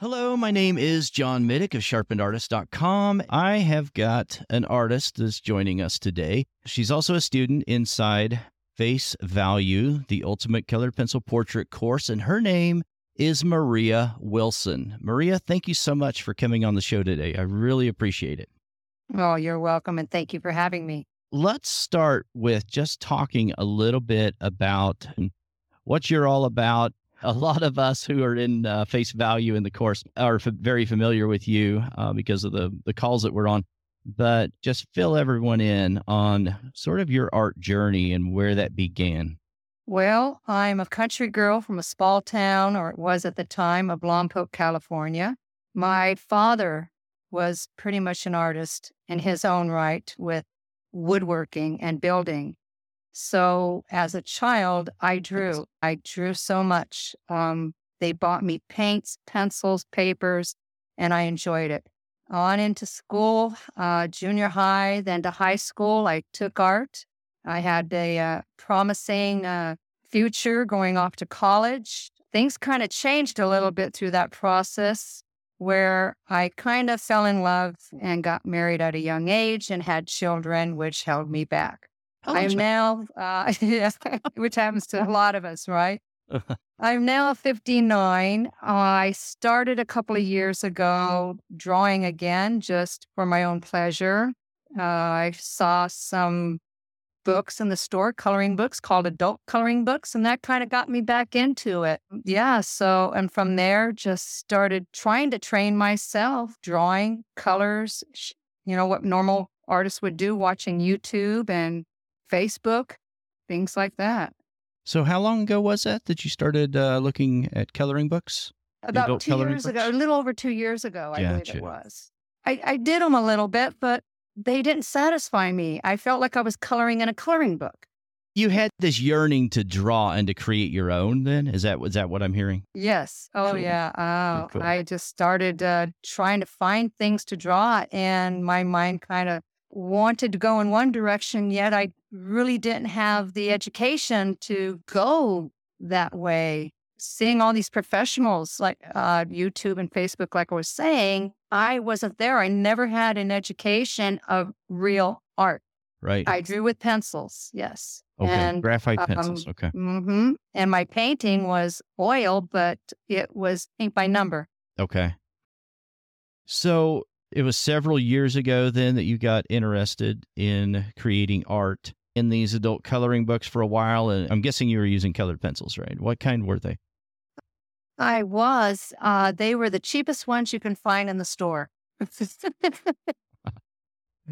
Hello, my name is John Middick of sharpenedartist.com. I have got an artist that's joining us today. She's also a student inside Face Value, the Ultimate Colored Pencil Portrait course, and her name is Maria Wilson. Maria, thank you so much for coming on the show today. I really appreciate it. Oh, you're welcome, and thank you for having me. Let's start with just talking a little bit about what you're all about a lot of us who are in uh, face value in the course are f- very familiar with you uh, because of the the calls that we're on. But just fill everyone in on sort of your art journey and where that began. Well i'm a country girl from a small town or it was at the time of lompoc california. My father was pretty much an artist in his own right with woodworking and building so as a child, I drew. I drew so much. Um, they bought me paints, pencils, papers, and I enjoyed it. On into school, uh, junior high, then to high school, I took art. I had a uh, promising uh, future going off to college. Things kind of changed a little bit through that process where I kind of fell in love and got married at a young age and had children, which held me back. I'm now, uh, which happens to a lot of us, right? I'm now 59. I started a couple of years ago drawing again just for my own pleasure. Uh, I saw some books in the store, coloring books called adult coloring books, and that kind of got me back into it. Yeah. So, and from there, just started trying to train myself, drawing colors, you know, what normal artists would do, watching YouTube and Facebook, things like that. So, how long ago was that that you started uh, looking at coloring books? About two years books? ago, a little over two years ago, I gotcha. believe it was. I, I did them a little bit, but they didn't satisfy me. I felt like I was coloring in a coloring book. You had this yearning to draw and to create your own. Then is that is that what I'm hearing? Yes. Oh cool. yeah. Oh, cool. I just started uh, trying to find things to draw, and my mind kind of wanted to go in one direction, yet I really didn't have the education to go that way. Seeing all these professionals like uh, YouTube and Facebook, like I was saying, I wasn't there. I never had an education of real art. Right. I drew with pencils, yes. Okay. And, Graphite um, pencils. Okay. Mm-hmm. And my painting was oil, but it was ink by number. Okay. So it was several years ago then that you got interested in creating art in these adult coloring books for a while. And I'm guessing you were using colored pencils, right? What kind were they? I was. Uh, they were the cheapest ones you can find in the store.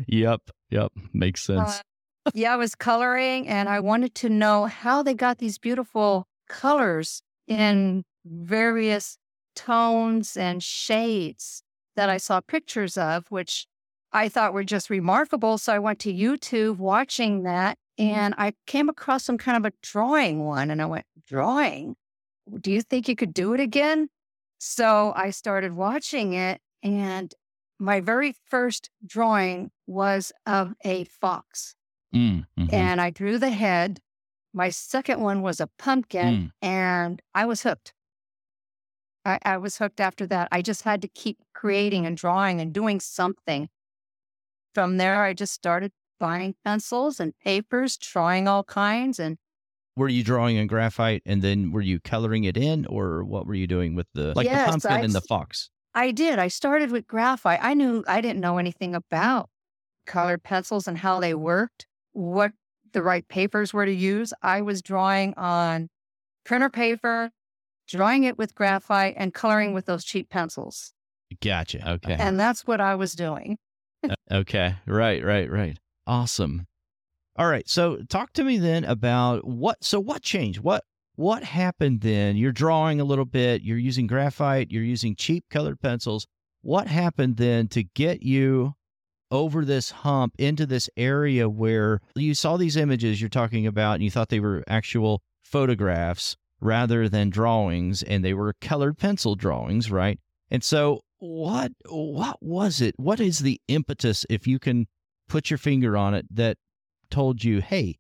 yep. Yep. Makes sense. Uh, yeah, I was coloring and I wanted to know how they got these beautiful colors in various tones and shades that I saw pictures of, which I thought were just remarkable. So I went to YouTube watching that and I came across some kind of a drawing one. And I went, Drawing? Do you think you could do it again? So I started watching it. And my very first drawing was of a fox. Mm, mm-hmm. And I drew the head. My second one was a pumpkin, mm. and I was hooked. I, I was hooked after that. I just had to keep creating and drawing and doing something. From there, I just started buying pencils and papers, trying all kinds. And were you drawing in graphite and then were you coloring it in, or what were you doing with the like yes, the pumpkin I, and the fox? I did. I started with graphite. I knew I didn't know anything about colored pencils and how they worked, what the right papers were to use. I was drawing on printer paper, drawing it with graphite and coloring with those cheap pencils. Gotcha. Okay. And that's what I was doing. Uh, okay. Right, right, right. Awesome. All right. So talk to me then about what so what changed? What what happened then? You're drawing a little bit, you're using graphite, you're using cheap colored pencils. What happened then to get you over this hump into this area where you saw these images you're talking about and you thought they were actual photographs rather than drawings and they were colored pencil drawings, right? And so what what was it? What is the impetus if you can put your finger on it that told you, "Hey,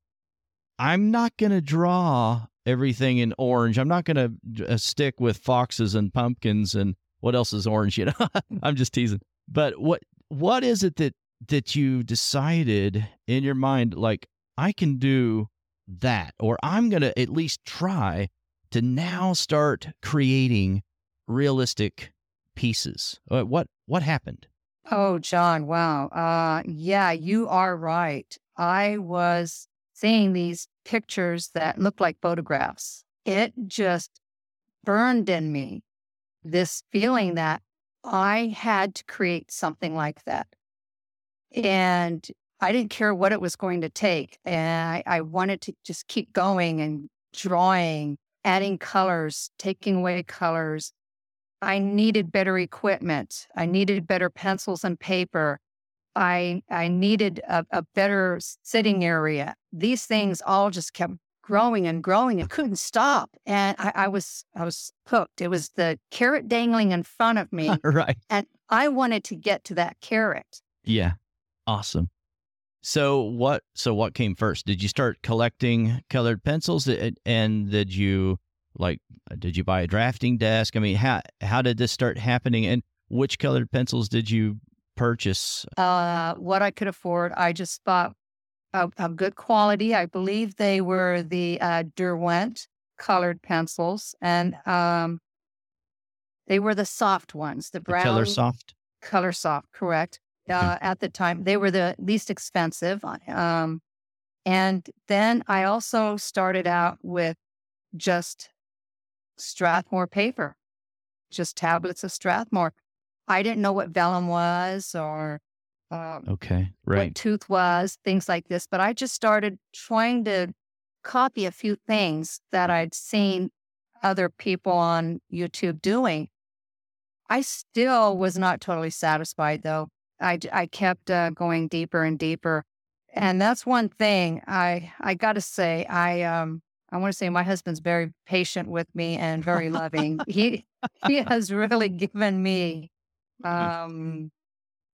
I'm not going to draw everything in orange. I'm not going to uh, stick with foxes and pumpkins and what else is orange? You know, I'm just teasing. But what what is it that that you decided in your mind like I can do that or I'm going to at least try to now start creating realistic pieces. Uh, what what happened? Oh, John, wow. Uh yeah, you are right. I was seeing these pictures that looked like photographs. It just burned in me this feeling that I had to create something like that. And I didn't care what it was going to take. And I, I wanted to just keep going and drawing, adding colors, taking away colors. I needed better equipment. I needed better pencils and paper. I I needed a, a better sitting area. These things all just kept growing and growing and couldn't stop. And I, I was I was hooked. It was the carrot dangling in front of me. right. And I wanted to get to that carrot. Yeah. Awesome. So what so what came first? Did you start collecting colored pencils and did you like did you buy a drafting desk? I mean, how how did this start happening and which colored pencils did you purchase? Uh what I could afford. I just bought a, a good quality. I believe they were the uh, Derwent colored pencils and um they were the soft ones, the brown the color soft. Color soft, correct uh, at the time. They were the least expensive. Um, and then I also started out with just Strathmore paper, just tablets of Strathmore. I didn't know what vellum was or um, okay, right. what tooth was, things like this. But I just started trying to copy a few things that I'd seen other people on YouTube doing. I still was not totally satisfied though. I, I kept uh, going deeper and deeper. And that's one thing I, I got to say, I, um, I want to say my husband's very patient with me and very loving. he, he has really given me, um,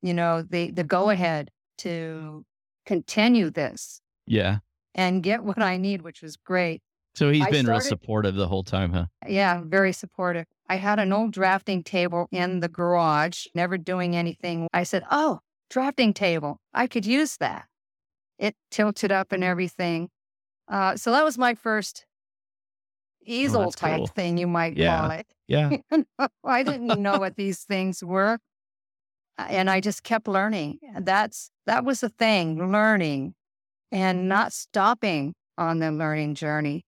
you know, the, the go ahead to continue this. Yeah. And get what I need, which was great. So he's I been started, real supportive the whole time, huh? Yeah, very supportive. I had an old drafting table in the garage, never doing anything. I said, Oh, drafting table. I could use that. It tilted up and everything. Uh, so that was my first oh, easel oh, type cool. thing, you might yeah. call it. Yeah. I didn't know what these things were. And I just kept learning. That's that was the thing, learning and not stopping on the learning journey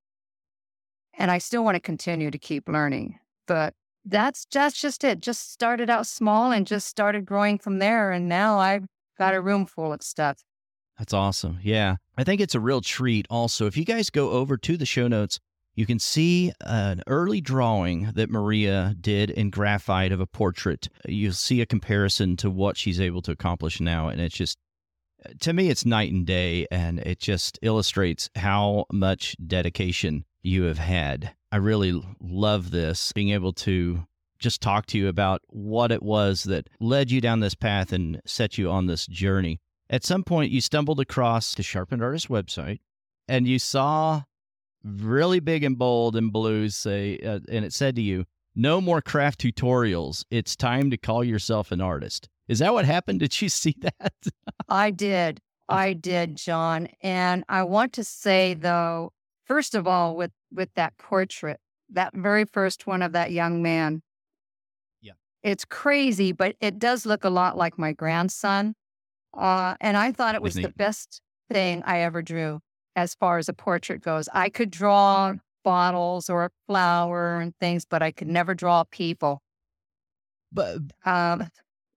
and I still want to continue to keep learning. But that's that's just it. Just started out small and just started growing from there. And now I've got a room full of stuff. That's awesome. Yeah. I think it's a real treat also. If you guys go over to the show notes, you can see an early drawing that Maria did in graphite of a portrait. You'll see a comparison to what she's able to accomplish now. And it's just, to me, it's night and day. And it just illustrates how much dedication you have had. I really love this, being able to just talk to you about what it was that led you down this path and set you on this journey. At some point, you stumbled across the Sharpened Artist website and you saw really big and bold in blue say, uh, and it said to you, no more craft tutorials. It's time to call yourself an artist. Is that what happened? Did you see that? I did. I did, John. And I want to say, though, first of all, with with that portrait, that very first one of that young man. Yeah, it's crazy, but it does look a lot like my grandson. Uh, and I thought it was the best thing I ever drew as far as a portrait goes. I could draw bottles or a flower and things, but I could never draw people. But um,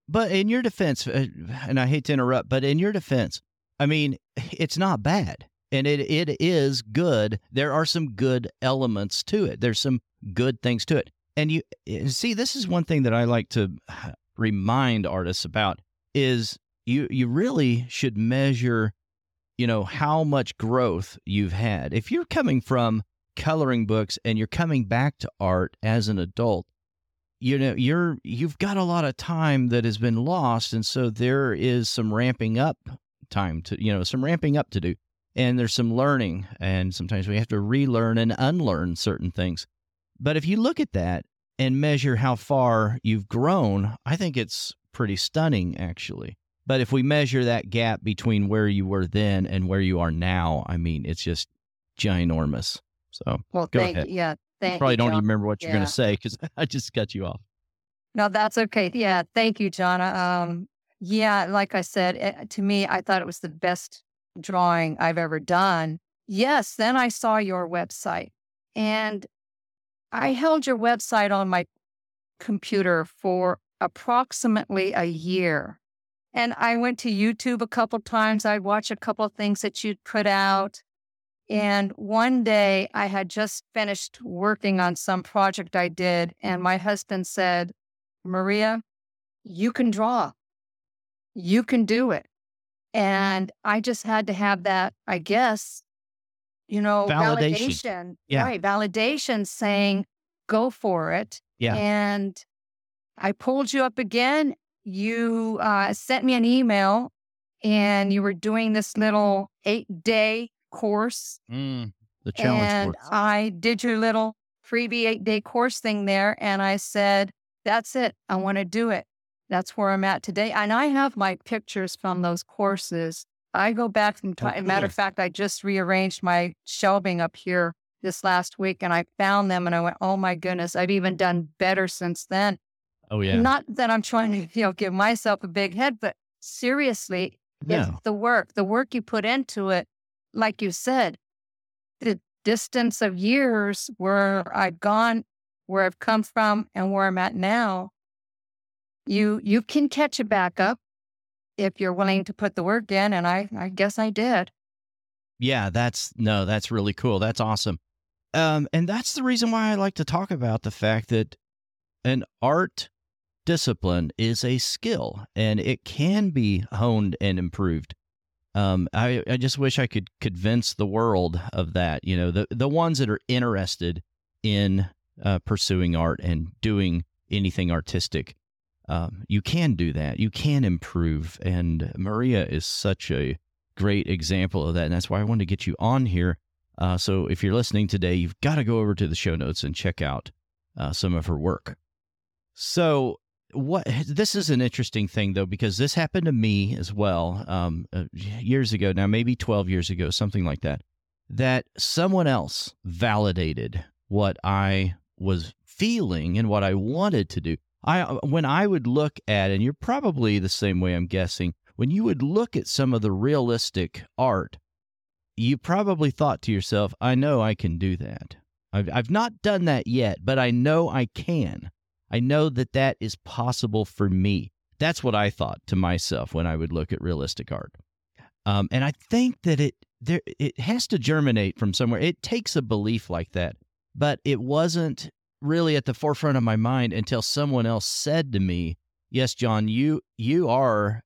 but in your defense, uh, and I hate to interrupt, but in your defense, I mean, it's not bad and it it is good. There are some good elements to it. There's some good things to it. And you eh, see, this is one thing that I like to remind artists about is you you really should measure, you know, how much growth you've had. If you're coming from coloring books and you're coming back to art as an adult, you know, you're you've got a lot of time that has been lost and so there is some ramping up time to, you know, some ramping up to do and there's some learning and sometimes we have to relearn and unlearn certain things but if you look at that and measure how far you've grown, I think it's pretty stunning, actually. But if we measure that gap between where you were then and where you are now, I mean, it's just ginormous. So, well, go thank ahead. you. Yeah, thank probably you, don't John. even remember what you're going to say because I just cut you off. No, that's okay. Yeah, thank you, Jonna. Um, yeah, like I said, it, to me, I thought it was the best drawing I've ever done. Yes, then I saw your website, and I held your website on my computer for approximately a year. And I went to YouTube a couple times. I watched a couple things that you'd put out. And one day I had just finished working on some project I did, and my husband said, Maria, you can draw. You can do it. And I just had to have that, I guess, you know, Validation. validation. Yeah. Right. Validation saying, go for it. Yeah. And I pulled you up again. You uh, sent me an email and you were doing this little eight day course Mm, the challenge and course. I did your little freebie eight day course thing there. And I said, that's it. I want to do it. That's where I'm at today. And I have my pictures from those courses. I go back from Oh, time. Matter of fact, I just rearranged my shelving up here this last week and I found them and I went, oh my goodness, I've even done better since then. Oh, yeah. Not that I'm trying to, you know, give myself a big head, but seriously, it's no. the work, the work you put into it, like you said, the distance of years where I've gone, where I've come from, and where I'm at now, you you can catch it back up if you're willing to put the work in, and I I guess I did. Yeah, that's no, that's really cool. That's awesome. Um, and that's the reason why I like to talk about the fact that an art discipline is a skill and it can be honed and improved. Um, I, I just wish I could convince the world of that. You know, the the ones that are interested in uh, pursuing art and doing anything artistic. Um, you can do that. You can improve. And Maria is such a great example of that. And that's why I wanted to get you on here. Uh, so if you're listening today, you've got to go over to the show notes and check out uh, some of her work. So what this is an interesting thing though because this happened to me as well um, uh, years ago now maybe 12 years ago something like that that someone else validated what i was feeling and what i wanted to do i uh, when i would look at and you're probably the same way i'm guessing when you would look at some of the realistic art you probably thought to yourself i know i can do that i've, I've not done that yet but i know i can I know that that is possible for me. That's what I thought to myself when I would look at realistic art. Um, and I think that it there it has to germinate from somewhere. It takes a belief like that, but it wasn't really at the forefront of my mind until someone else said to me, "Yes, John, you you are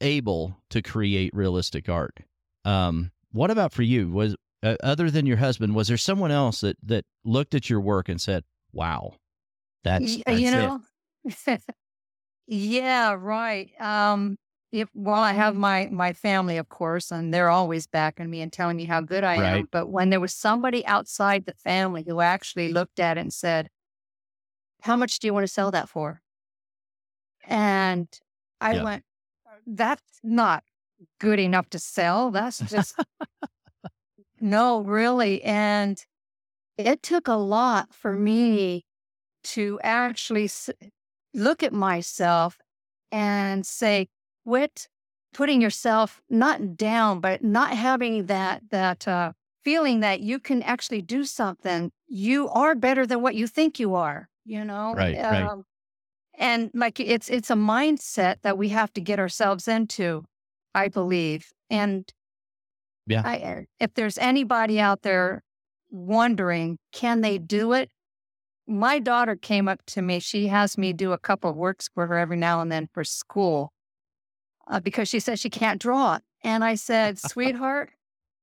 able to create realistic art." Um, what about for you? Was uh, other than your husband, was there someone else that that looked at your work and said, "Wow"? That's, that's you know yeah right um if well i have mm-hmm. my my family of course and they're always backing me and telling me how good i Right. am but when there was somebody outside the family who actually looked at it and said how much do you want to sell that for and i Yeah. went that's not good enough to sell that's just no really and it took a lot for me to actually s- look at myself and say, quit putting yourself not down, but not having that that uh, feeling that you can actually do something. You are better than what you think you are. You know, Right, right. Um, and like it's it's a mindset that we have to get ourselves into. I believe, and Yeah. I, if there's anybody out there wondering, can they do it? my daughter came up to me. She has me do a couple of works for her every now and then for school uh, because she says she can't draw. And I said, sweetheart,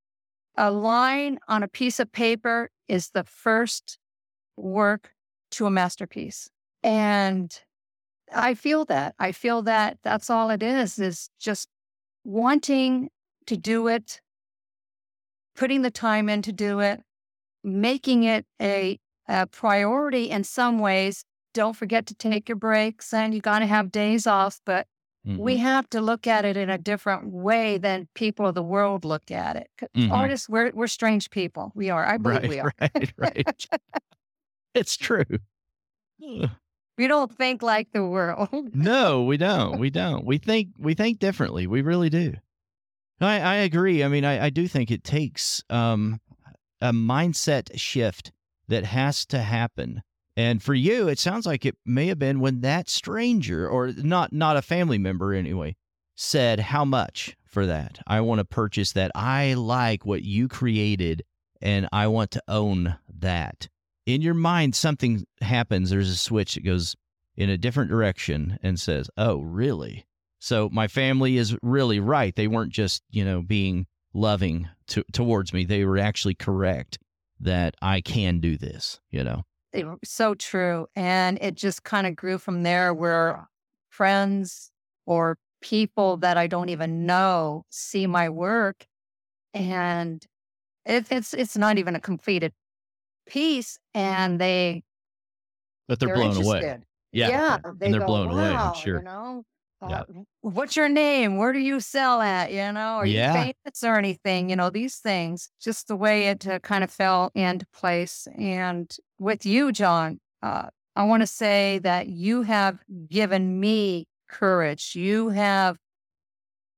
a line on a piece of paper is the first work to a masterpiece. And I feel that. I feel that that's all it is, is just wanting to do it, putting the time in to do it, making it a a priority in some ways, don't forget to take your breaks and you got to have days off. But mm-hmm. we have to look at it in a different way than people of the world look at it. Mm-hmm. Artists, we're, we're strange people. We are. I believe right, we are. Right, right. it's true. We don't think like the world. no, we don't. We don't. We think we think differently. We really do. I, I agree. I mean, I, I do think it takes um, a mindset shift that has to happen. And for you, it sounds like it may have been when that stranger, or not not a family member anyway, said how much for that. I want to purchase that. I like what you created, and I want to own that. In your mind, something happens. There's a switch that goes in a different direction and says, "Oh, really?" So my family is really right. They weren't just, you know, being loving to, towards me. They were actually correct that I can do this, you know. Were so true. And it just kind of grew from there where friends or people that I don't even know see my work and it, it's it's not even a completed piece and they but they're, they're blown interested. away yeah yeah they and they're go, blown wow, away i'm sure you know. Uh, what's your name? Where do you sell at? You know, are yeah. you famous or anything? You know, these things, just the way it uh, kind of fell into place. And with you, John, uh, I want to say that you have given me courage. You have,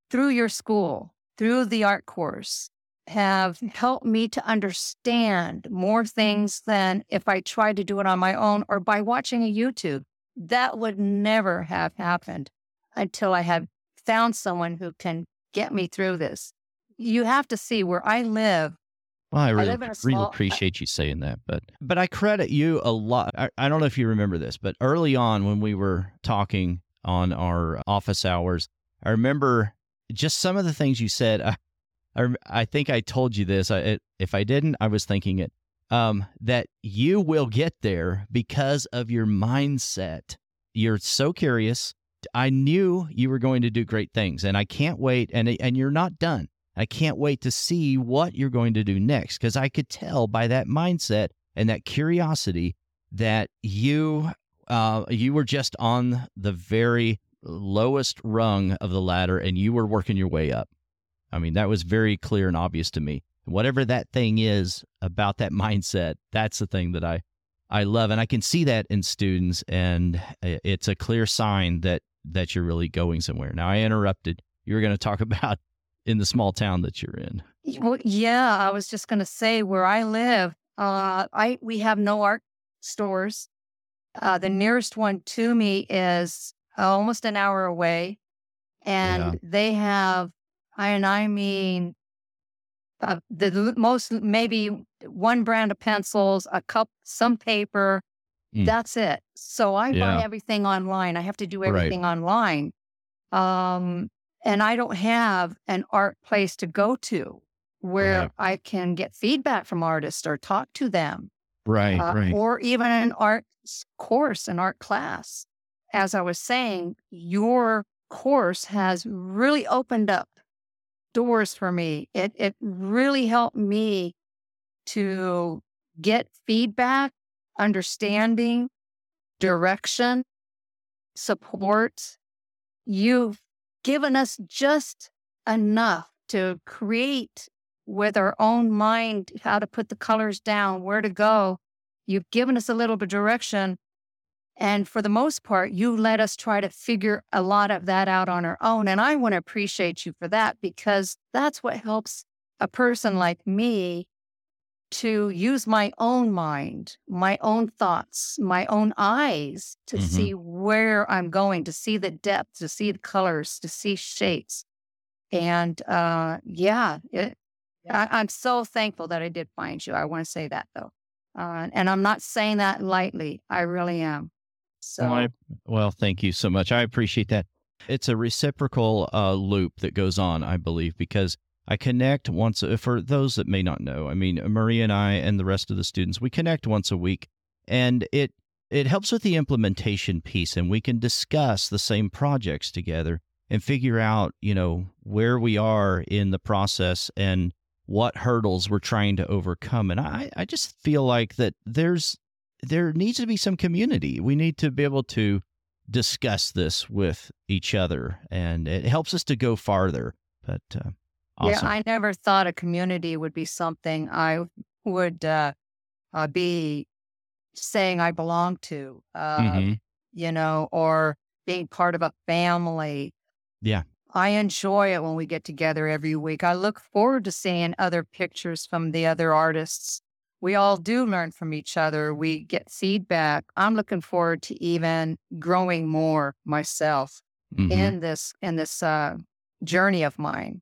through your school, through the art course, have helped me to understand more things than if I tried to do it on my own or by watching a YouTube. That would never have happened until I have found someone who can get me through this. You have to see where I live. Well, I really, I small, really appreciate you saying that, but but I credit you a lot. I, I don't know if you remember this, but early on when we were talking on our office hours, I remember just some of the things you said. I, I, I think I told you this. I, it, if I didn't, I was thinking it. Um, that you will get there because of your mindset. You're so curious. I knew you were going to do great things, and I can't wait. And and you're not done. I can't wait to see what you're going to do next because I could tell by that mindset and that curiosity that you uh, you were just on the very lowest rung of the ladder and you were working your way up. I mean, that was very clear and obvious to me. Whatever that thing is about that mindset, that's the thing that I I love and I can see that in students and uh, it's a clear sign that that you're really going somewhere. Now, I interrupted. You were going to talk about in the small town that you're in. Well, yeah, I was just going to say where I live, uh, I we have no art stores. Uh, the nearest one to me is almost an hour away, and yeah. they have, and I mean, uh, the most maybe one brand of pencils, a cup, some paper, Mm. That's it. So I yeah. buy everything online. I have to do everything right. online. Um, and I don't have an art place to go to where yeah. I can get feedback from artists or talk to them. Right, uh, right. Or even an art course, an art class. As I was saying, your course has really opened up doors for me. It it really helped me to get feedback understanding, direction, support. You've given us just enough to create with our own mind how to put the colors down, where to go. You've given us a little bit of direction. And for the most part, you let us try to figure a lot of that out on our own. And I want to appreciate you for that because that's what helps a person like me to use my own mind, my own thoughts, my own eyes to mm-hmm. see where I'm going, to see the depth, to see the colors, to see shapes. And uh, yeah, it, I, am so thankful that I did find you. I want to say that though. Uh, and I'm not saying that lightly. I really am. So, well, I, well, thank you so much. I appreciate that. It's a reciprocal uh, loop that goes on, I believe, because I connect once, for those that may not know, I mean, Marie and I and the rest of the students, we connect once a week and it, it helps with the implementation piece and we can discuss the same projects together and figure out, you know, where we are in the process and what hurdles we're trying to overcome. And I, I just feel like that there's, there needs to be some community. We need to be able to discuss this with each other, and it helps us to go farther. But uh, awesome. Yeah, I never thought a community would be something I would uh, uh, be saying I belong to, uh, hmm you know, or being part of a family. Yeah. I enjoy it when we get together every week. I look forward to seeing other pictures from the other artists. We all do learn from each other. We get feedback. I'm looking forward to even growing more myself hmm in this in this uh, journey of mine.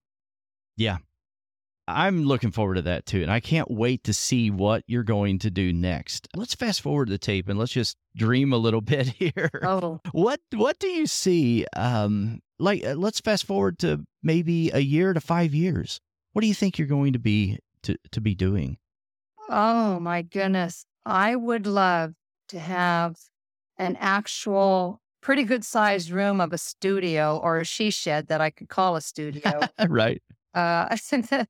I'm looking forward to that too. And I can't wait to see what you're going to do next. Let's fast forward the tape and let's just dream a little bit here. Oh, What what do you see um like uh, let's fast forward to maybe a year to 5 years. What do you think you're going to be to to be doing? oh my goodness! I would love to have an actual pretty good sized room of a studio or a she shed that I could call a studio. right. Uh,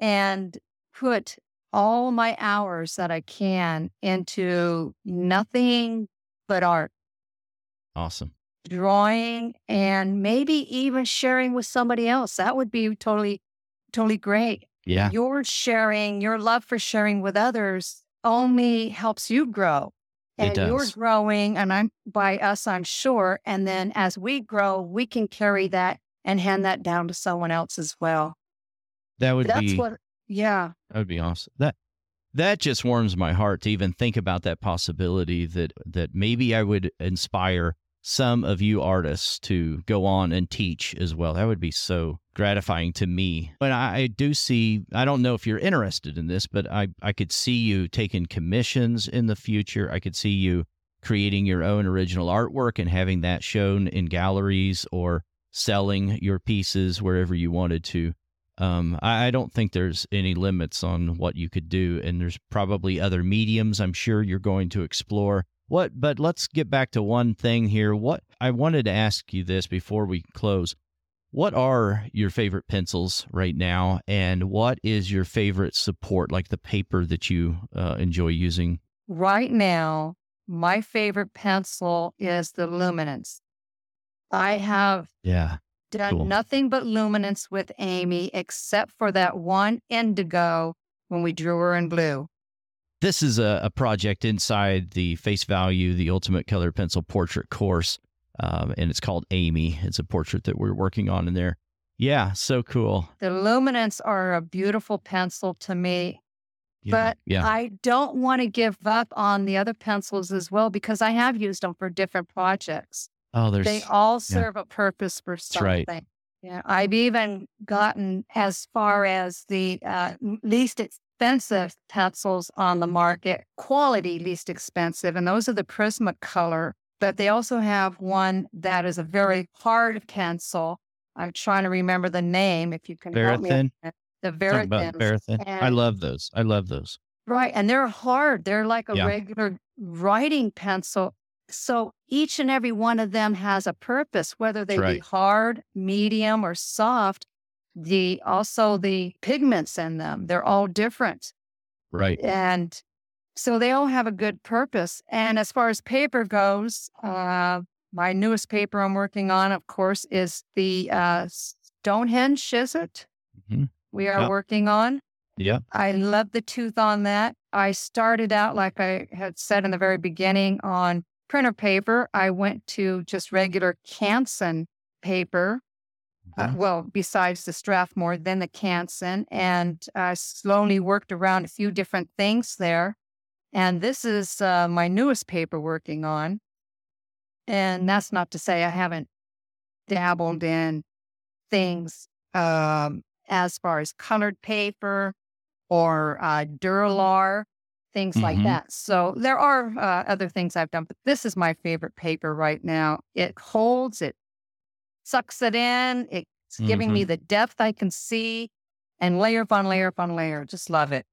and put all my hours that I can into nothing but art, Awesome. drawing, and maybe even sharing with somebody else. That would be totally, totally great. Yeah. Your sharing, your love for sharing with others only helps you grow. It And you're growing, and I'm by us, I'm sure. And then as we grow, we can carry that and hand mm-hmm. that down to someone else as well. That would That's be what, yeah. that would be awesome. That that just warms my heart to even think about that possibility that that maybe I would inspire some of you artists to go on and teach as well. That would be so gratifying to me. But I, I do see I don't know if you're interested in this, but I, I could see you taking commissions in the future. I could see you creating your own original artwork and having that shown in galleries or selling your pieces wherever you wanted to. Um, I, I don't think there's any limits on what you could do, and there's probably other mediums. I'm sure you're going to explore what. But let's get back to one thing here. What I wanted to ask you this before we close: What are your favorite pencils right now, and what is your favorite support, like the paper that you uh, enjoy using? Right now, my favorite pencil is the Luminance. I have Yeah, done Cool. nothing but Luminance with Amy except for that one indigo when we drew her in blue. this is a, a project inside the Face Value, the Ultimate Color Pencil Portrait course, um, and it's called Amy. It's a portrait that we're working on in there. Yeah, so cool. The Luminance are a beautiful pencil to me, Yeah, but yeah, I don't want to give up on the other pencils as well because I have used them for different projects. Oh, there's they all serve a purpose for That's something. right. Yeah, I've even gotten as far as the uh, least expensive pencils on the market, quality least expensive, and those are the Prismacolor. But they also have one that is a very hard pencil. I'm trying to remember the name. If you can help me, Verithin. the Verithin. Verithin. I love those. I love those. Right. And they're hard. They're like a Yeah. regular writing pencil. So each and every one of them has a purpose, whether they That's be hard, medium, or soft. The also the pigments in them, they're all different. Right. And so they all have a good purpose. And as far as paper goes, uh, my newest paper I'm working on, of course, is the uh, Stonehenge, is it? Mhm. We are Yep. working on. Yeah. I love the tooth on that. I started out, like I had said in the very beginning, on printer paper. I went to just regular Canson paper. Uh, Mhm. well, besides the Strathmore, then the Canson, and I slowly worked around a few different things there. And this is uh, my newest paper working on. And that's not to say I haven't dabbled in things um, as far as colored paper or uh, Duralar, things like Mhm. that. So there are uh, other things I've done, but this is my favorite paper right now. It holds, it sucks it in, it's giving me the depth I can see, and layer upon layer upon layer. Just love it.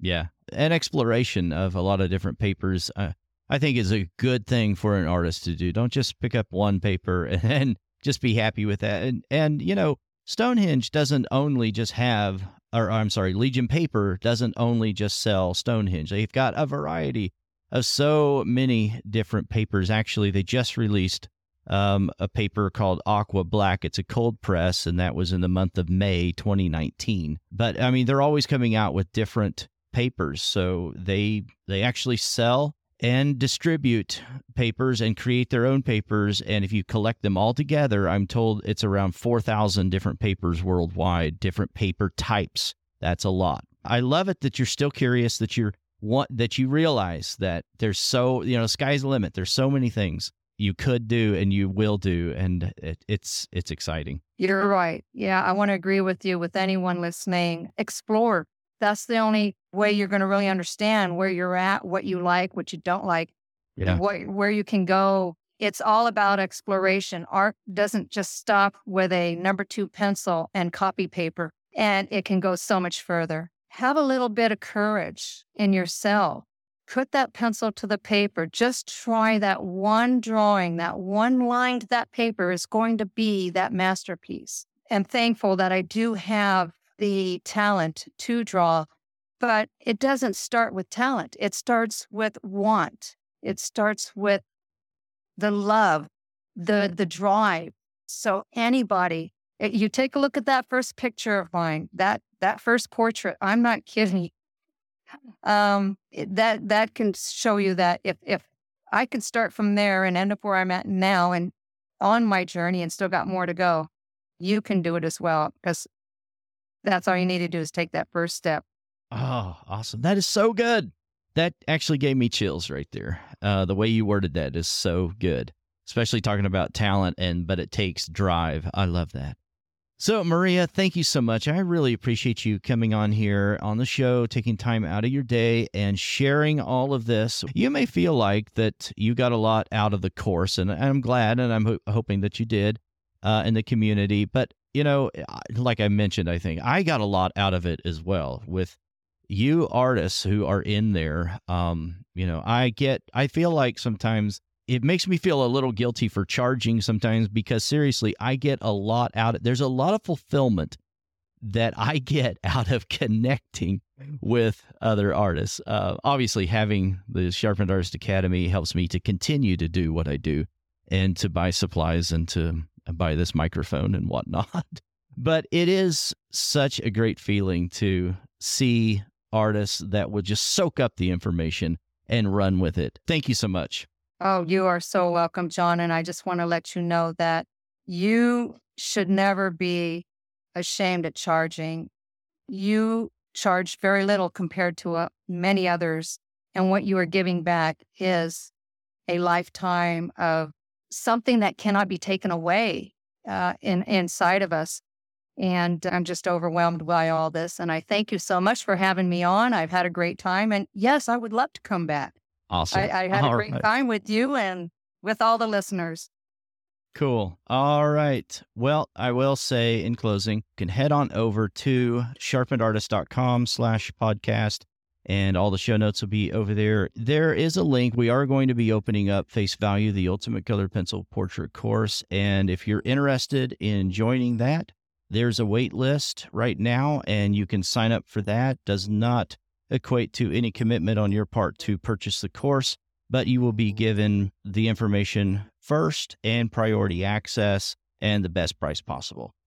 Yeah. An exploration of a lot of different papers, uh, I think, is a good thing for an artist to do. Don't just pick up one paper and just be happy with that. And, and you know, Stonehenge doesn't only just have, or I'm sorry, Legion Paper doesn't only just sell Stonehenge. They've got a variety of so many different papers. Actually, they just released um, a paper called Aqua Black. It's a cold press, and that was in the month of May 2019. But I mean, they're always coming out with different papers, so they they actually sell and distribute papers and create their own papers. And if you collect them all together, I'm told it's around 4,000 different papers worldwide, different paper types. That's a lot. I love it that you're still curious, that you're want that you realize that there's so you know sky's the limit. There's so many things you could do and you will do and it, it's it's exciting you're right yeah i want to agree with you with anyone listening explore that's the only way you're mm. going to really understand where you're at what you like what you don't like yeah. what, where you can go it's all about exploration art doesn't just stop with a number two pencil and copy paper and it can go so much further have a little bit of courage in yourself put that pencil to the paper. Just try that one drawing, that one line to that paper is going to be that masterpiece. I'm thankful that I do have the talent to draw, but it doesn't start with talent. It starts with want. It starts with the love, the the drive. So anybody, eh, you take a look at that first picture of mine, that that first portrait. I'm not kidding um, that that can show you that if if I can start from there and end up where I'm at now and on my journey and still got more to go, you can do it as well because that's all you need to do is take that first step. Oh, awesome! That is so good. That actually gave me chills right there. Uh, the way you worded that is so good, especially talking about talent and but it takes drive. I love that. So, Maria, thank you so much. I really appreciate you coming on here on the show, taking time out of your day and sharing all of this. You may feel like that you got a lot out of the course, and I'm glad, and I'm ho- hoping that you did uh, in the community. But, you know, like I mentioned, I think I got a lot out of it as well with you artists who are in there. Um, you know, I get, I feel like sometimes it makes me feel a little guilty for charging sometimes because seriously, I get a lot out of there's a lot of fulfillment that I get out of connecting with other artists. Uh, obviously, having the Sharpened Artist Academy helps me to continue to do what I do and to buy supplies and to buy this microphone and whatnot. But it is such a great feeling to see artists that will just soak up the information and run with it. Thank you so much. Oh, you are so welcome, John. And I just want to let you know that you should never be ashamed at charging. You charge very little compared to uh, many others. And what you are giving back is a lifetime of something that cannot be taken away uh, in, inside of us. And I'm just overwhelmed by all this. And I thank you so much for having me on. I've had a great time. And yes, I would love to come back. Awesome. I, I had all a great right. time with you and with all the listeners. Cool. All right. Well, I will say in closing, you can head on over to sharpenedartist.com slash podcast and all the show notes will be over there. There is a link. We are going to be opening up Face Value, the Ultimate Color Pencil Portrait course. And if you're interested in joining that, there's a wait list right now and you can sign up for that. Does not equate to any commitment on your part to purchase the course, but you will be given the information first and priority access and the best price possible.